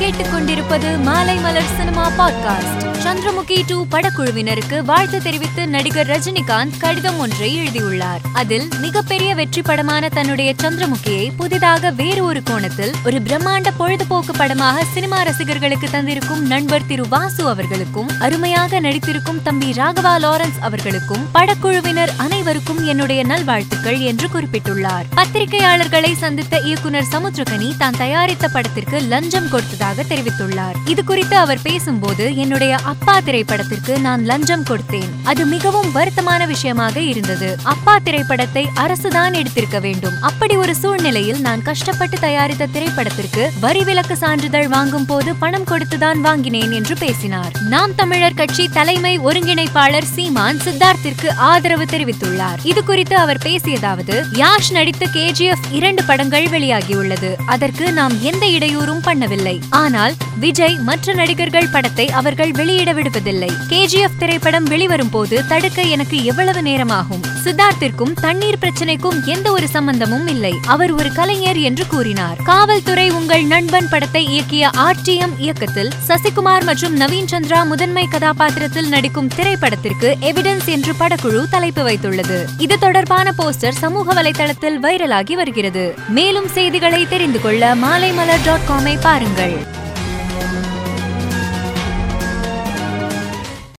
கேட்டுக்கொண்டிருப்பது மாலை மலர் சினிமா பாட்காஸ்ட். சந்திரமுகி டூ படக்குழுவினருக்கு வாழ்த்து தெரிவித்து நடிகர் ரஜினிகாந்த் கடிதம் ஒன்றை எழுதியுள்ளார். அதில் மிகப்பெரிய வெற்றி படமான தன்னுடைய சந்திரமுகியை புதிதாக வேறு ஒரு கோணத்தில் ஒரு பிரம்மாண்ட பொழுதுபோக்கு படமாக சினிமா ரசிகர்களுக்கு தந்திருக்கும் நண்பர் திரு வாசு அவர்களுக்கும் அருமையாக நடித்திருக்கும் தம்பி ராகவா லாரன்ஸ் அவர்களுக்கும் படக்குழுவினர் அனைவருக்கும் என்னுடைய நல்வாழ்த்துக்கள் என்று குறிப்பிட்டுள்ளார். பத்திரிகையாளர்களை சந்தித்த இயக்குனர் சமுத்திரகனி தான் தயாரித்த படத்திற்கு லஞ்சம் கொடுத்ததாக தெரிவித்துள்ளார். இது குறித்து அவர் பேசும்போது என்னுடைய அப்பா திரைப்படத்திற்கு நான் லஞ்சம் கொடுத்தேன். அது மிகவும் வருத்தமான விஷயமாக இருந்தது. அப்பா திரைப்படத்தை அரசுதான் எடுத்திருக்க வேண்டும். அப்படி ஒரு சூழ்நிலையில் நான் கஷ்டப்பட்டு தயாரித்த திரைப்படத்திற்கு வரி விலக்கு சான்றிதழ் வாங்கும் போது பணம் கொடுத்துதான் வாங்கினேன் என்று பேசினார். நாம் தமிழர் கட்சி தலைமை ஒருங்கிணைப்பாளர் சீமான் சித்தார்த்திற்கு ஆதரவு தெரிவித்துள்ளார். இது குறித்து அவர் பேசியதாவது யாஷ் நடித்த கேஜிஎஃப் இரண்டு படங்கள் வெளியாகியுள்ளது. அதற்கு நாம் எந்த இடையூறும் பண்ணவில்லை. ஆனால் விஜய் மற்ற நடிகர்கள் படத்தை அவர்கள் வெளியிட விடுவதில்லை. கேஜிஎஃப் திரைப்படம் வெளிவரும் போது தடுக்க எனக்கு எவ்வளவு நேரமாகும்? சித்தார்த்திற்கும் தண்ணீர் பிரச்சனைக்கும் எந்த ஒரு சம்பந்தமும் இல்லை. அவர் ஒரு கலைஞர் என்று கூறினார். காவல்துறை உங்கள் நண்பன் படத்தை இயக்கிய ஆர்டிஎம் இயக்கத்தில் சசிகுமார் மற்றும் நவீன் சந்திரா முதன்மை கதாபாத்திரத்தில் நடிக்கும் திரைப்படத்திற்கு எவிடன்ஸ் என்று படக்குழு தலைப்பு வைத்துள்ளது. இது தொடர்பான போஸ்டர் சமூக வலைதளத்தில் வைரலாகி வருகிறது. மேலும் செய்திகளை தெரிந்து கொள்ள மாலைமலர் டாட் காமை பாருங்கள்.